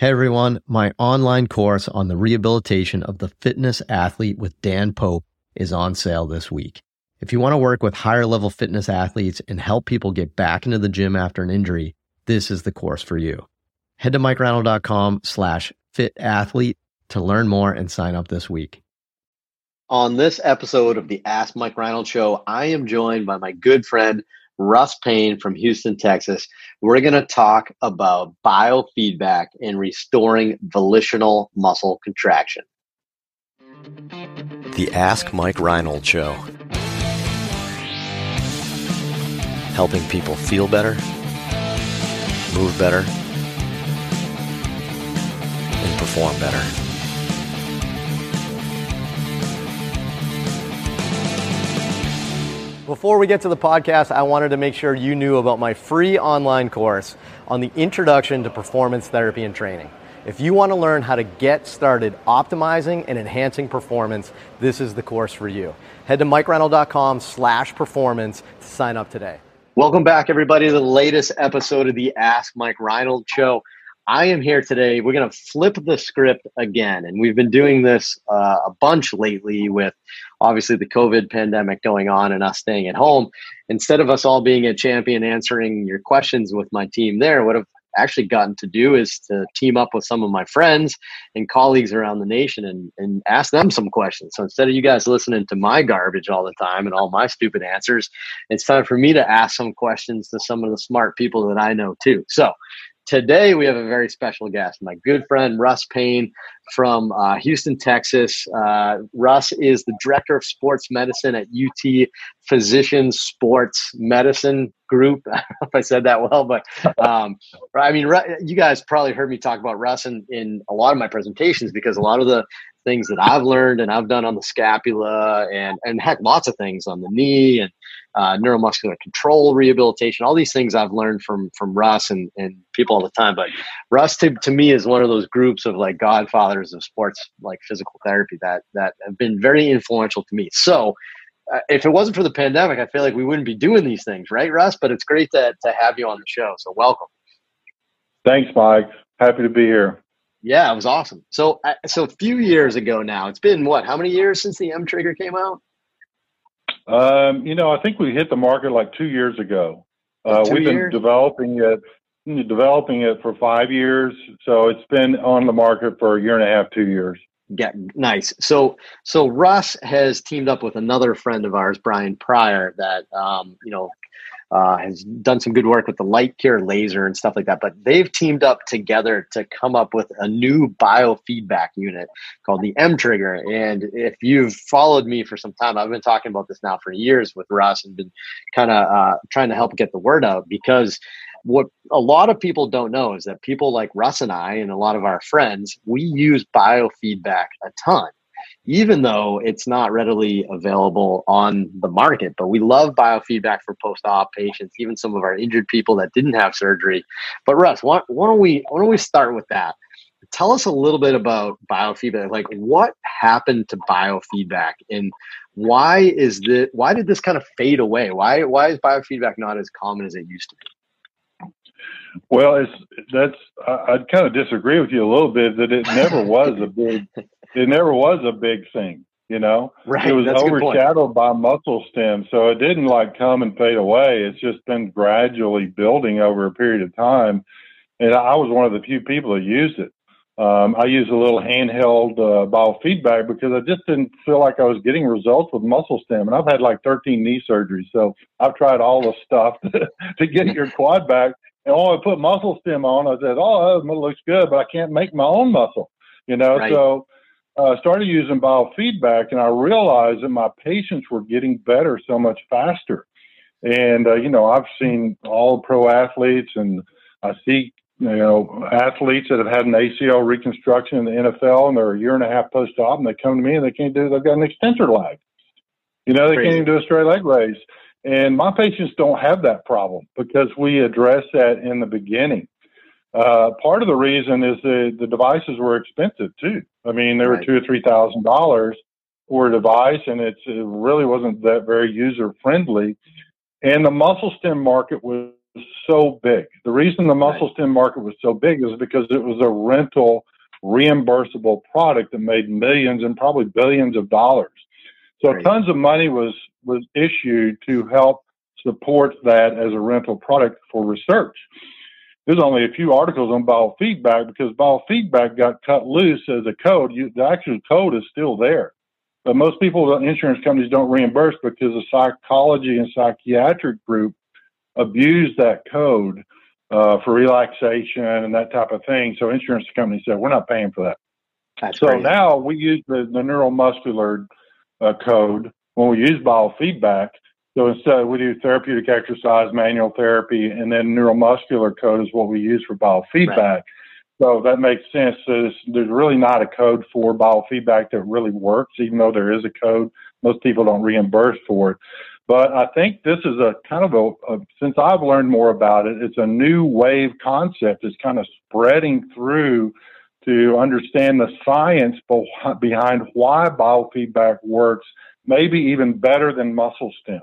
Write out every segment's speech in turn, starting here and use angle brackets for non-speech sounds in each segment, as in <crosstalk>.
Hey everyone, my online course on the rehabilitation of the fitness athlete with Dan Pope is on sale this week. If you want to work with higher level fitness athletes and help people get back into the gym after an injury, this is the course for you. Head to mikereinold.com slash fit athlete to learn more and sign up this week. On this episode of the Ask Mike Reinold Show, I am joined by my good friend, Russ Paine from Houston, Texas. We're going to talk about biofeedback and restoring volitional muscle contraction. The Ask Mike Reinold Show. Helping people feel better, move better, and perform better. Before we get to the podcast, I wanted to make sure you knew about my free online course on the introduction to performance therapy and training. If you want to learn how to get started optimizing and enhancing performance, this is the course for you. Head to mikereinold.com slash performance to sign up today. Welcome back, everybody, to the latest episode of the Ask Mike Reinold Show. I am here today. We're going to flip the script again. And we've been doing this uh, a bunch lately with obviously the COVID pandemic going on and us staying at home. Instead of us all being a Champion answering your questions with my team there, what I've actually gotten to do is to team up with some of my friends and colleagues around the nation and, and ask them some questions. So instead of you guys listening to my garbage all the time and all my stupid answers, it's time for me to ask some questions to some of the smart people that I know too. So Today, we have a very special guest, my good friend Russ Paine from uh, Houston, Texas. Uh, Russ is the director of sports medicine at UT Physicians Sports Medicine Group. <laughs> I don't know if I said that well, but um, I mean, you guys probably heard me talk about Russ in, in a lot of my presentations because a lot of the things that I've learned and I've done on the scapula and and heck, lots of things on the knee and uh, neuromuscular control rehabilitation, all these things I've learned from from Russ and, and people all the time. But Russ to, to me is one of those groups of like godfathers of sports like physical therapy that that have been very influential to me. So uh, if it wasn't for the pandemic, I feel like we wouldn't be doing these things, right, Russ? But it's great to to have you on the show. So welcome. Thanks, Mike. Happy to be here. Yeah, it was awesome. So, uh, so a few years ago now, it's been what? How many years since the mTrigger came out? Um, you know, I think we hit the market like two years ago. Uh, we we've years? been developing it, developing it for five years. So it's been on the market for a year and a half, two years. Yeah, nice. So, so Russ has teamed up with another friend of ours, Brian Pryor, that um, you know uh, has done some good work with the LiteCure laser and stuff like that. But they've teamed up together to come up with a new biofeedback unit called the mTrigger. And if you've followed me for some time, I've been talking about this now for years with Russ and been kind of uh, trying to help get the word out because what a lot of people don't know is that people like Russ and I and a lot of our friends, we use biofeedback a ton even though it's not readily available on the market. But we love biofeedback for post-op patients, even some of our injured people that didn't have surgery. But Russ, why, why don't we why don't we start with that? Tell us a little bit about biofeedback. Like, what happened to biofeedback, and why is the why did this kind of fade away? Why why is biofeedback not as common as it used to be? Well, it's that's I, would kind of disagree with you a little bit that it never was a big <laughs> it never was a big thing. You know, right, it was overshadowed by muscle stim, so it didn't like come and fade away. It's just been gradually building over a period of time, and I was one of the few people that used it. Um, I use a little handheld uh, biofeedback because I just didn't feel like I was getting results with muscle stim. And I've had like 13 knee surgeries, so I've tried all the stuff to, <laughs> to get your quad back. And oh, I put muscle stim on. I said, oh, it looks good, but I can't make my own muscle. You know, right. so uh, started using biofeedback, and I realized that my patients were getting better so much faster. And uh, you know, I've seen all pro athletes, and I see you know athletes that have had an ACL reconstruction in the NFL, and they're a year and a half post-op, and they come to me and they can't do. They've got an extensor lag. You know, they Crazy. can't even do a straight leg raise. And my patients don't have that problem because we address that in the beginning. Uh, part of the reason is the the devices were expensive too. I mean, they were two or three thousand dollars for a device, and it's, it really wasn't that very user friendly. And the muscle stim market was so big. The reason the muscle Right. stim market was so big is because it was a rental reimbursable product that made millions and probably billions of dollars. So Right. tons of money was was issued to help support that as a rental product for research. There's only a few articles on biofeedback because biofeedback got cut loose as a code. You, the actual code is still there. But most people, the insurance companies don't reimburse because the psychology and psychiatric group abused that code uh, for relaxation and that type of thing. So insurance companies said, we're not paying for that. That's So crazy. now we use the, the neuromuscular uh, code when we use biofeedback. So instead, we do therapeutic exercise, manual therapy, and then neuromuscular code is what we use for biofeedback. Right. So that makes sense. So there's, there's really not a code for biofeedback that really works, even though there is a code. Most people don't reimburse for it. But I think this is a kind of a, a since I've learned more about it, it's a new wave concept that's kind of spreading through to understand the science behind why biofeedback works, maybe even better than muscle stim.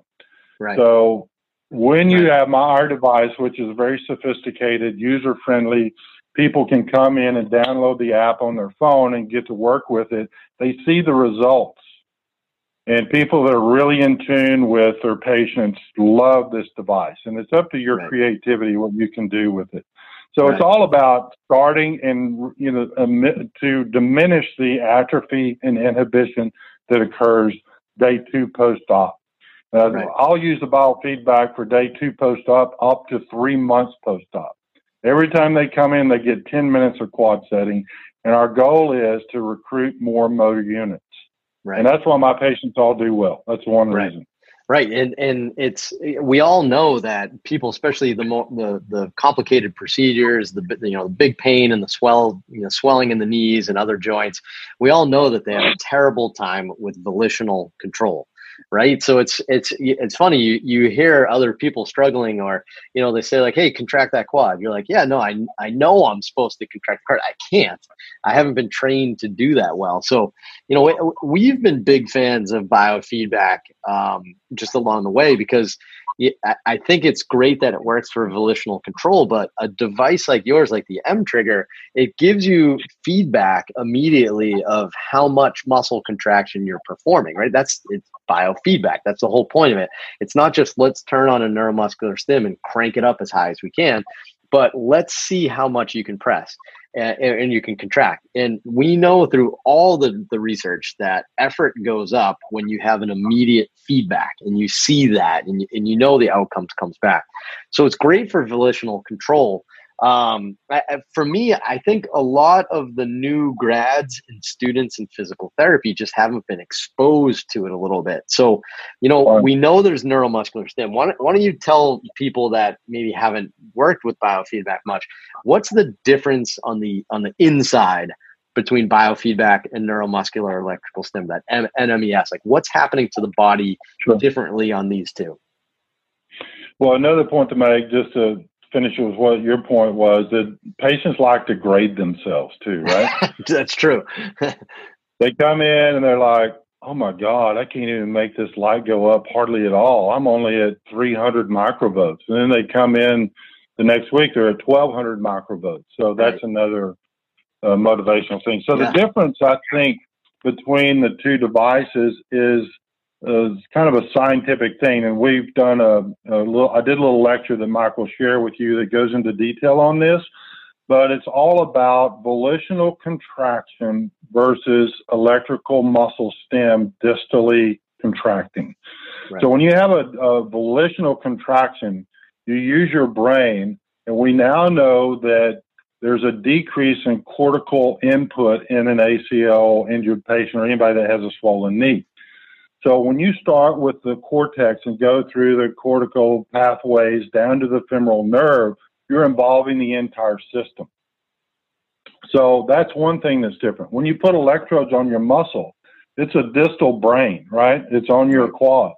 Right. So when you Right. have my our device, which is very sophisticated, user friendly, people can come in and download the app on their phone and get to work with it. They see the results. And people that are really in tune with their patients love this device. And it's up to your Right. creativity what you can do with it. So it's all about starting and you know to diminish the atrophy and inhibition that occurs day two post-op. Uh, Right. I'll use the biofeedback for day two post-op up to three months post-op. Every time they come in, they get 10 minutes of quad setting, and our goal is to recruit more motor units. right. And that's why my patients all do well. That's one Right. reason. Right, and and it's we all know that people, especially the more the the complicated procedures, the you know the big pain and the swell, you know, swelling in the knees and other joints, we all know that they have a terrible time with volitional control, right? So it's it's it's funny you you hear other people struggling, or you know they say like, hey, contract that quad. You're like, yeah, no, I I know I'm supposed to contract the quad, I can't. I haven't been trained to do that well, so you know, we- we've been big fans of biofeedback um, just along the way because I think it's great that it works for volitional control, but a device like yours, like the mTrigger, it gives you feedback immediately of how much muscle contraction you're performing, right? That's it's biofeedback. That's the whole point of it. It's not just let's turn on a neuromuscular stim and crank it up as high as we can, but let's see how much you can press and, and you can contract. And we know through all the, the research that effort goes up when you have an immediate feedback and you see that and you, and you know the outcomes comes back. So it's great for volitional control. Um, I, for me, I think a lot of the new grads and students in physical therapy just haven't been exposed to it a little bit. So, you know, we know there's neuromuscular stim. Why don't, why don't you tell people that maybe haven't worked with biofeedback much, what's the difference on the on the inside between biofeedback and neuromuscular electrical stim, that M- NMES? Like, what's happening to the body Sure. differently on these two? Well, another point to make, just to finish with what your point was, that patients like to grade themselves too, right? <laughs> That's true. <laughs> they come in and they're like, oh my God, I can't even make this light go up hardly at all. I'm only at 300 microvolts. And then they come in the next week, they're at 1200 microvolts. So that's Right. another uh, motivational thing. So Yeah. the difference, I think, between the two devices is is kind of a scientific thing, and we've done a, a little. I did a little lecture that Mike will share with you that goes into detail on this, but it's all about volitional contraction versus electrical muscle stim distally contracting. Right. So when you have a, a volitional contraction, you use your brain, and we now know that there's a decrease in cortical input in an ACL injured patient or anybody that has a swollen knee. So when you start with the cortex and go through the cortical pathways down to the femoral nerve, you're involving the entire system. So that's one thing that's different. When you put electrodes on your muscle, it's a distal brain, right? It's on your quad.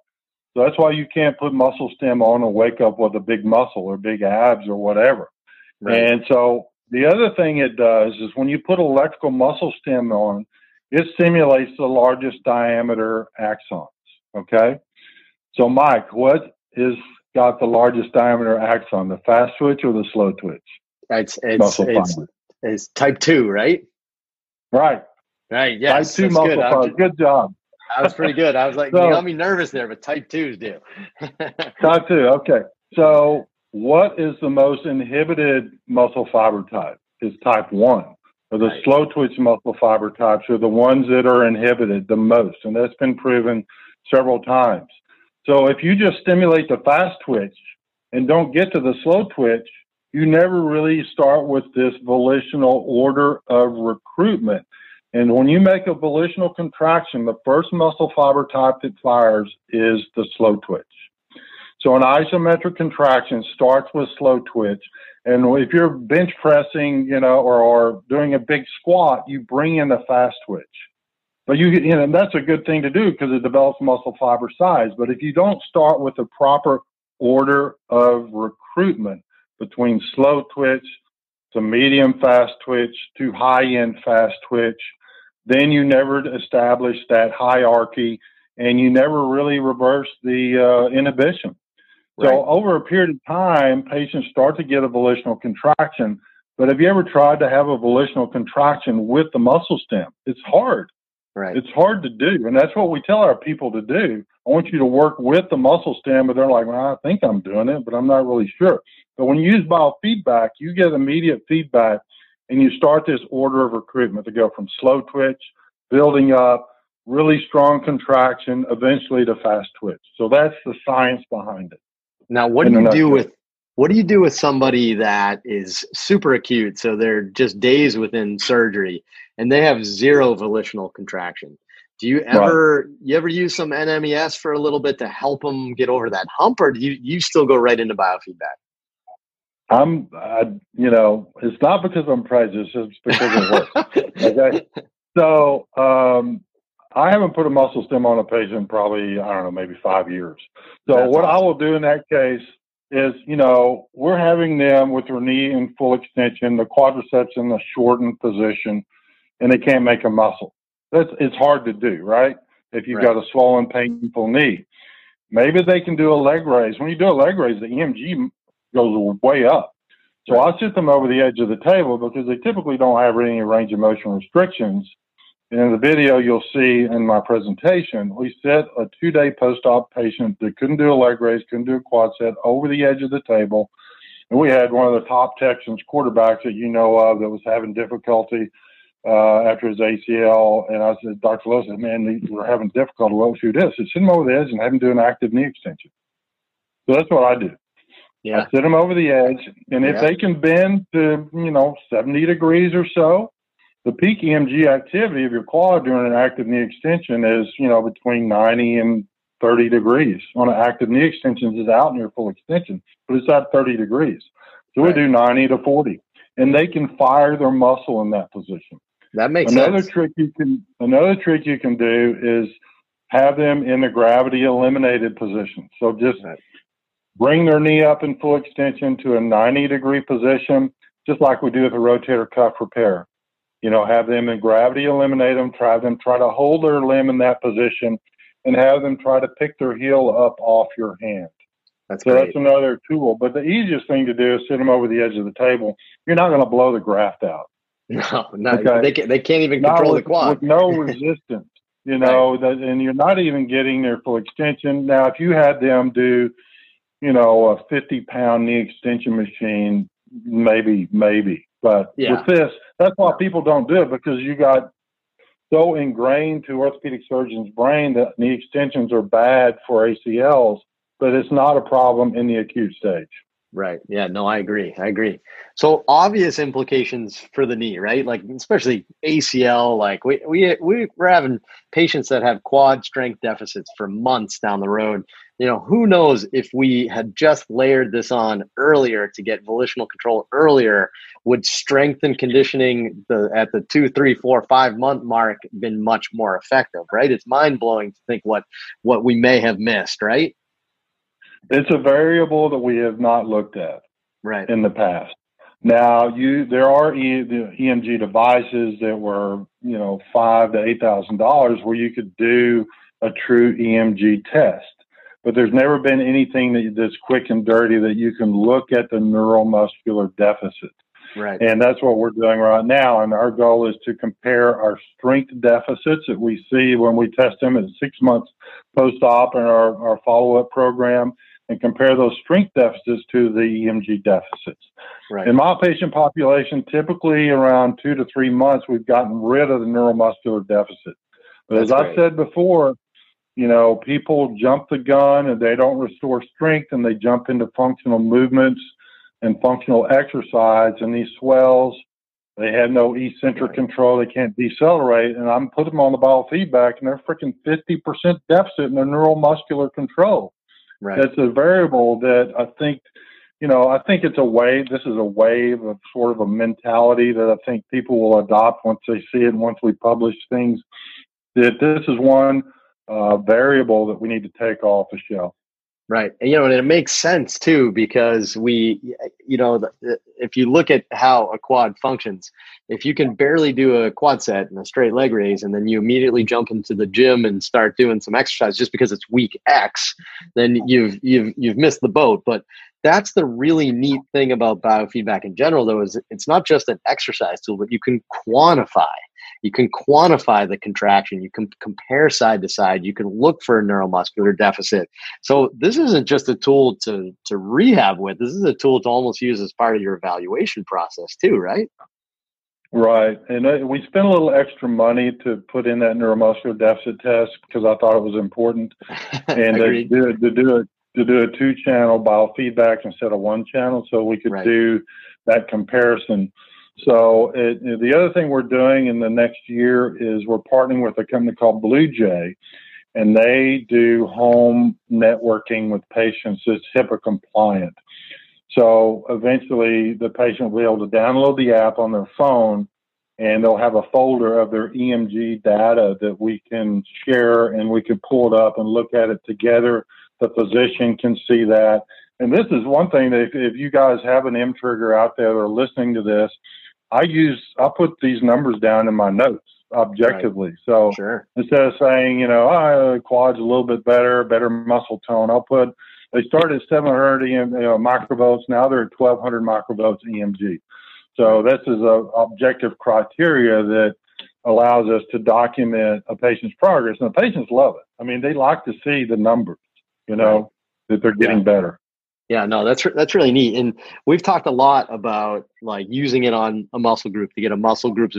So that's why you can't put muscle stim on and wake up with a big muscle or big abs or whatever. Right. And so the other thing it does is when you put electrical muscle stim on, it simulates the largest diameter axons. Okay. So Mike, what is got the largest diameter axon, the fast twitch or the slow twitch? It's it's it's, it's, type two, right? Right. Right. Yes. Type two muscle good. fiber. Good job. That was pretty good. I was like, <laughs> so, you got me nervous there, but type twos do. <laughs> type two. Okay. So, what is the most inhibited muscle fiber type? Is type one. The slow twitch muscle fiber types are the ones that are inhibited the most, and that's been proven several times. So, if you just stimulate the fast twitch and don't get to the slow twitch, you never really start with this volitional order of recruitment. And when you make a volitional contraction, the first muscle fiber type that fires is the slow twitch. So an isometric contraction starts with slow twitch. And if you're bench pressing, you know, or, or doing a big squat, you bring in the fast twitch. But you, you know, that's a good thing to do because it develops muscle fiber size. But if you don't start with the proper order of recruitment between slow twitch to medium fast twitch to high end fast twitch, then you never establish that hierarchy and you never really reverse the uh, inhibition. Right. So over a period of time, patients start to get a volitional contraction. But have you ever tried to have a volitional contraction with the muscle stim? It's hard. Right. It's hard to do. And that's what we tell our people to do. I want you to work with the muscle stim, but they're like, well, I think I'm doing it, but I'm not really sure. But when you use biofeedback, you get immediate feedback and you start this order of recruitment to go from slow twitch, building up, really strong contraction, eventually to fast twitch. So that's the science behind it. Now, what do you do with what do you do with somebody that is super acute? So they're just days within surgery and they have zero volitional contraction. Do you ever right. you ever use some NMES for a little bit to help them get over that hump, or do you you still go right into biofeedback? I'm, I, you know, it's not because I'm prejudiced, it's because it works. <laughs> okay. So, um, I haven't put a muscle stim on a patient probably, I don't know, maybe five years. So That's what awesome. I will do in that case is, you know, we're having them with their knee in full extension, the quadriceps in the shortened position, and they can't make a muscle. That's, it's hard to do, right? If you've right. got a swollen, painful knee. Maybe they can do a leg raise. When you do a leg raise, the EMG goes way up. So right. I sit them over the edge of the table because they typically don't have any range of motion restrictions. And in the video you'll see in my presentation, we set a two day post op patient that couldn't do a leg raise, couldn't do a quad set over the edge of the table. And we had one of the top Texans quarterbacks that you know of that was having difficulty uh, after his ACL. And I said, Dr. Lowe said, man, we're having difficulty. Well, shoot this. I send him over the edge and have him do an active knee extension. So that's what I do. Yeah. I sit them over the edge, and if yeah. they can bend to you know 70 degrees or so, the peak EMG activity of your quad during an active knee extension is you know between 90 and 30 degrees. On an active knee extension, is out near full extension, but it's at 30 degrees. So right. we do 90 to 40, and they can fire their muscle in that position. That makes another sense. trick you can another trick you can do is have them in the gravity eliminated position. So just right bring their knee up in full extension to a 90 degree position, just like we do with a rotator cuff repair. You know, have them in gravity eliminate them, try them, try to hold their limb in that position, and have them try to pick their heel up off your hand. That's so great. that's another tool. But the easiest thing to do is sit them over the edge of the table. You're not going to blow the graft out. <laughs> No, no, okay? they, can, they can't even control with, the quad. With no <laughs> resistance, you know, right. that, and you're not even getting their full extension. Now, if you had them do you know, a 50 pound knee extension machine, maybe, maybe. But yeah. with this, that's why people don't do it because you got so ingrained to orthopedic surgeons' brain that knee extensions are bad for ACLs, but it's not a problem in the acute stage. Right. Yeah. No, I agree. I agree. So obvious implications for the knee, right? Like especially ACL. Like we we we we're having patients that have quad strength deficits for months down the road. You know, who knows if we had just layered this on earlier to get volitional control earlier, would strength and conditioning the at the two, three, four, five month mark been much more effective, right? It's mind blowing to think what what we may have missed, right? It's a variable that we have not looked at right in the past. Now, you there are e, the EMG devices that were you know five to eight thousand dollars where you could do a true EMG test. but there's never been anything that, that's quick and dirty that you can look at the neuromuscular deficit. Right. And that's what we're doing right now. And our goal is to compare our strength deficits that we see when we test them at six months post op in our, our follow up program and compare those strength deficits to the EMG deficits. Right. In my patient population, typically around two to three months, we've gotten rid of the neuromuscular deficit. But That's as great. I said before, you know, people jump the gun and they don't restore strength and they jump into functional movements and functional exercise and these swells, they have no eccentric right. control. They can't decelerate. And I'm putting them on the biofeedback and they're freaking 50% deficit in their neuromuscular control. Right. That's a variable that I think, you know, I think it's a wave. This is a wave of sort of a mentality that I think people will adopt once they see it and once we publish things. That this is one uh, variable that we need to take off the shelf. Right. And, you know, and it makes sense too, because we, you know, if you look at how a quad functions, if you can barely do a quad set and a straight leg raise, and then you immediately jump into the gym and start doing some exercise just because it's week X, then you've, you've, you've missed the boat. But that's the really neat thing about biofeedback in general, though, is it's not just an exercise tool, but you can quantify you can quantify the contraction. You can compare side to side. You can look for a neuromuscular deficit. So this isn't just a tool to to rehab with. This is a tool to almost use as part of your evaluation process too, right? Right, and uh, we spent a little extra money to put in that neuromuscular deficit test because I thought it was important, <laughs> and to do, to do it to do a two channel biofeedback instead of one channel, so we could right. do that comparison. So it, the other thing we're doing in the next year is we're partnering with a company called BlueJ, and they do home networking with patients that's HIPAA compliant. So eventually, the patient will be able to download the app on their phone, and they'll have a folder of their EMG data that we can share, and we can pull it up and look at it together. The physician can see that. And this is one thing that if, if you guys have an mTrigger out there or listening to this, I use I put these numbers down in my notes objectively. Right. So sure. instead of saying, you know, oh, quad's a little bit better, better muscle tone, I'll put they started at 700 EM, you know, microvolts. Now they're at 1200 microvolts EMG. So this is a objective criteria that allows us to document a patient's progress, and the patients love it. I mean, they like to see the numbers, you know, right. that they're getting yeah. better. Yeah, no, that's that's really neat, and we've talked a lot about like using it on a muscle group to get a muscle group's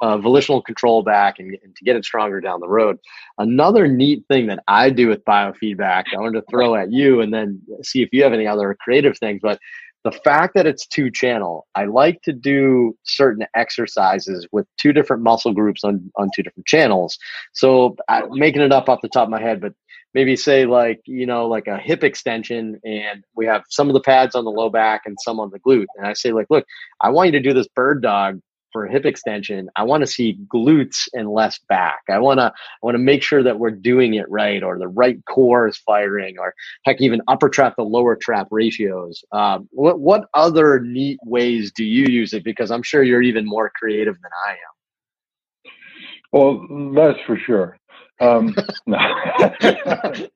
uh, volitional control back and, and, to get it stronger down the road. Another neat thing that I do with biofeedback, I wanted to throw at you, and then see if you have any other creative things. But the fact that it's two channel, I like to do certain exercises with two different muscle groups on on two different channels. So, uh, making it up off the top of my head, but maybe say like you know like a hip extension and we have some of the pads on the low back and some on the glute. And i say like look i want you to do this bird dog for a hip extension. I want to see glutes and less back. I want to i want to make sure that we're doing it right or the right core is firing or heck even upper trap to lower trap ratios. Um, what what other neat ways do you use it? Because i'm sure you're even more creative than i am. Well that's for sure um, <laughs> no.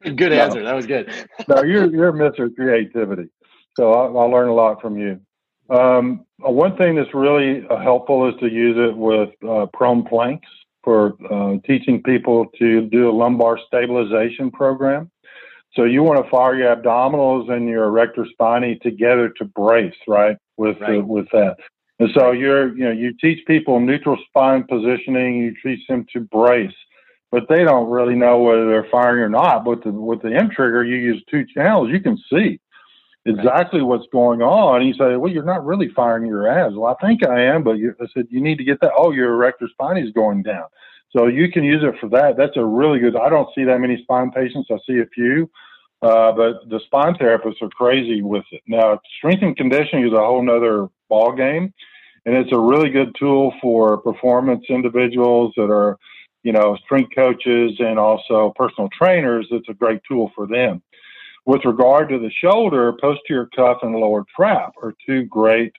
good answer. No. That was good. no, you're you're Mr. Creativity, so I, I learn a lot from you. Um, uh, one thing that's really uh, helpful is to use it with uh, prone planks for uh, teaching people to do a lumbar stabilization program. So you want to fire your abdominals and your erector spinae together to brace, right? With right. with that. And so you're, you know, you teach people neutral spine positioning. You teach them to brace but they don't really know whether they're firing or not. But the, with the mTrigger, you use two channels, you can see exactly right. what's going on. And you say, well, you're not really firing your abs. Well, I think I am, but you, I said, you need to get that. Oh, your erector spine is going down. So you can use it for that. That's a really good, I don't see that many spine patients. I see a few, uh, but the spine therapists are crazy with it. Now, strength and conditioning is a whole nother ball game. And it's a really good tool for performance individuals that are, you know, strength coaches and also personal trainers, it's a great tool for them. With regard to the shoulder, posterior cuff and lower trap are two great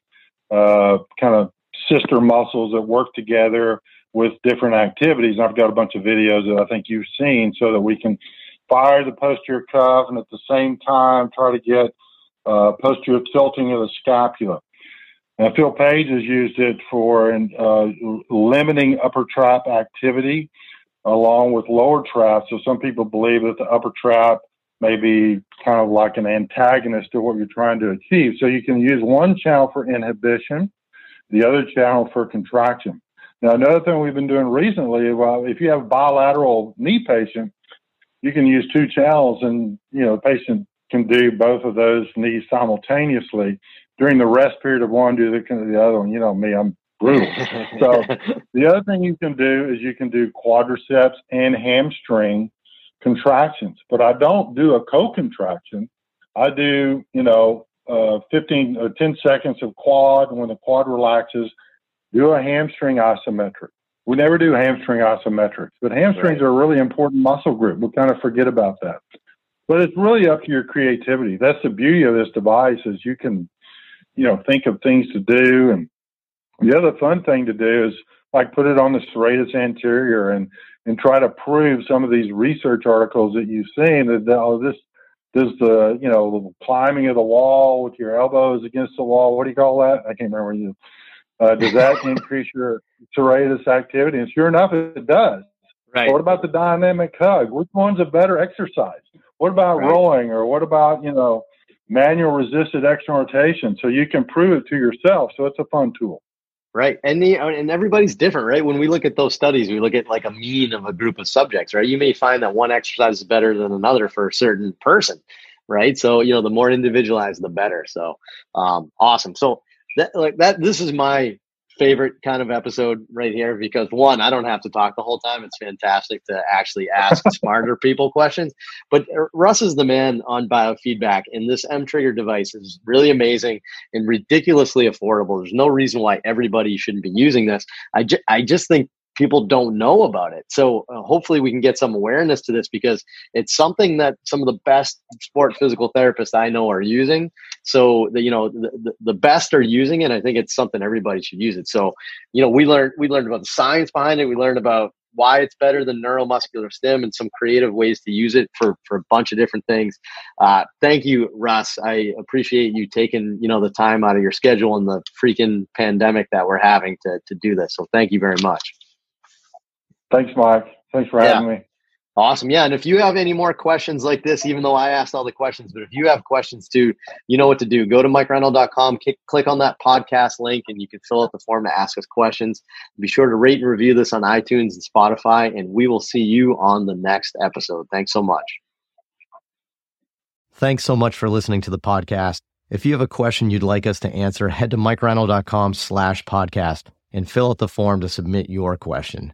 uh, kind of sister muscles that work together with different activities. And I've got a bunch of videos that I think you've seen so that we can fire the posterior cuff and at the same time try to get uh, posterior tilting of the scapula. Now, Phil Page has used it for uh, limiting upper trap activity along with lower trap. So some people believe that the upper trap may be kind of like an antagonist to what you're trying to achieve. So you can use one channel for inhibition, the other channel for contraction. Now, another thing we've been doing recently, well, if you have a bilateral knee patient, you can use two channels and, you know, the patient can do both of those knees simultaneously during the rest period of one, do the, the other one. You know me, I'm brutal. <laughs> so the other thing you can do is you can do quadriceps and hamstring contractions, but I don't do a co-contraction. I do, you know, uh, 15 or 10 seconds of quad. And when the quad relaxes, do a hamstring isometric. We never do hamstring isometrics, but hamstrings right. are a really important muscle group. We kind of forget about that. But it's really up to your creativity. That's the beauty of this device is you can, you know, think of things to do. And the other fun thing to do is like put it on the serratus anterior and, and try to prove some of these research articles that you've seen that, oh, this, does the, you know, the climbing of the wall with your elbows against the wall. What do you call that? I can't remember you. Uh, does that <laughs> increase your serratus activity? And sure enough, it does. Right. What about the dynamic hug? Which one's a better exercise? What about right. rowing or what about, you know, manual resisted external rotation? So you can prove it to yourself. So it's a fun tool. Right. And the, and everybody's different, right? When we look at those studies, we look at like a mean of a group of subjects, right? You may find that one exercise is better than another for a certain person, right? So, you know, the more individualized, the better. So, um, awesome. So that, like that, this is my favorite kind of episode right here because one, I don't have to talk the whole time. It's fantastic to actually ask <laughs> smarter people questions. But uh, Russ is the man on biofeedback, and this mTrigger device is really amazing and ridiculously affordable. There's no reason why everybody shouldn't be using this. I, ju- I just think people don't know about it. So uh, hopefully we can get some awareness to this because it's something that some of the best sport physical therapists I know are using. So the, you know the, the best are using it. I think it's something everybody should use it. So you know we learned we learned about the science behind it. We learned about why it's better than neuromuscular stim and some creative ways to use it for, for a bunch of different things. Uh, thank you, Russ. I appreciate you taking, you know, the time out of your schedule and the freaking pandemic that we're having to, to do this. So thank you very much. Thanks, Mike. Thanks for having yeah. me. Awesome. Yeah. And if you have any more questions like this, even though I asked all the questions, but if you have questions too, you know what to do. Go to mikereinold.com, click, click on that podcast link, and you can fill out the form to ask us questions. Be sure to rate and review this on iTunes and Spotify, and we will see you on the next episode. Thanks so much. Thanks so much for listening to the podcast. If you have a question you'd like us to answer, head to mikereinold.com slash podcast and fill out the form to submit your question.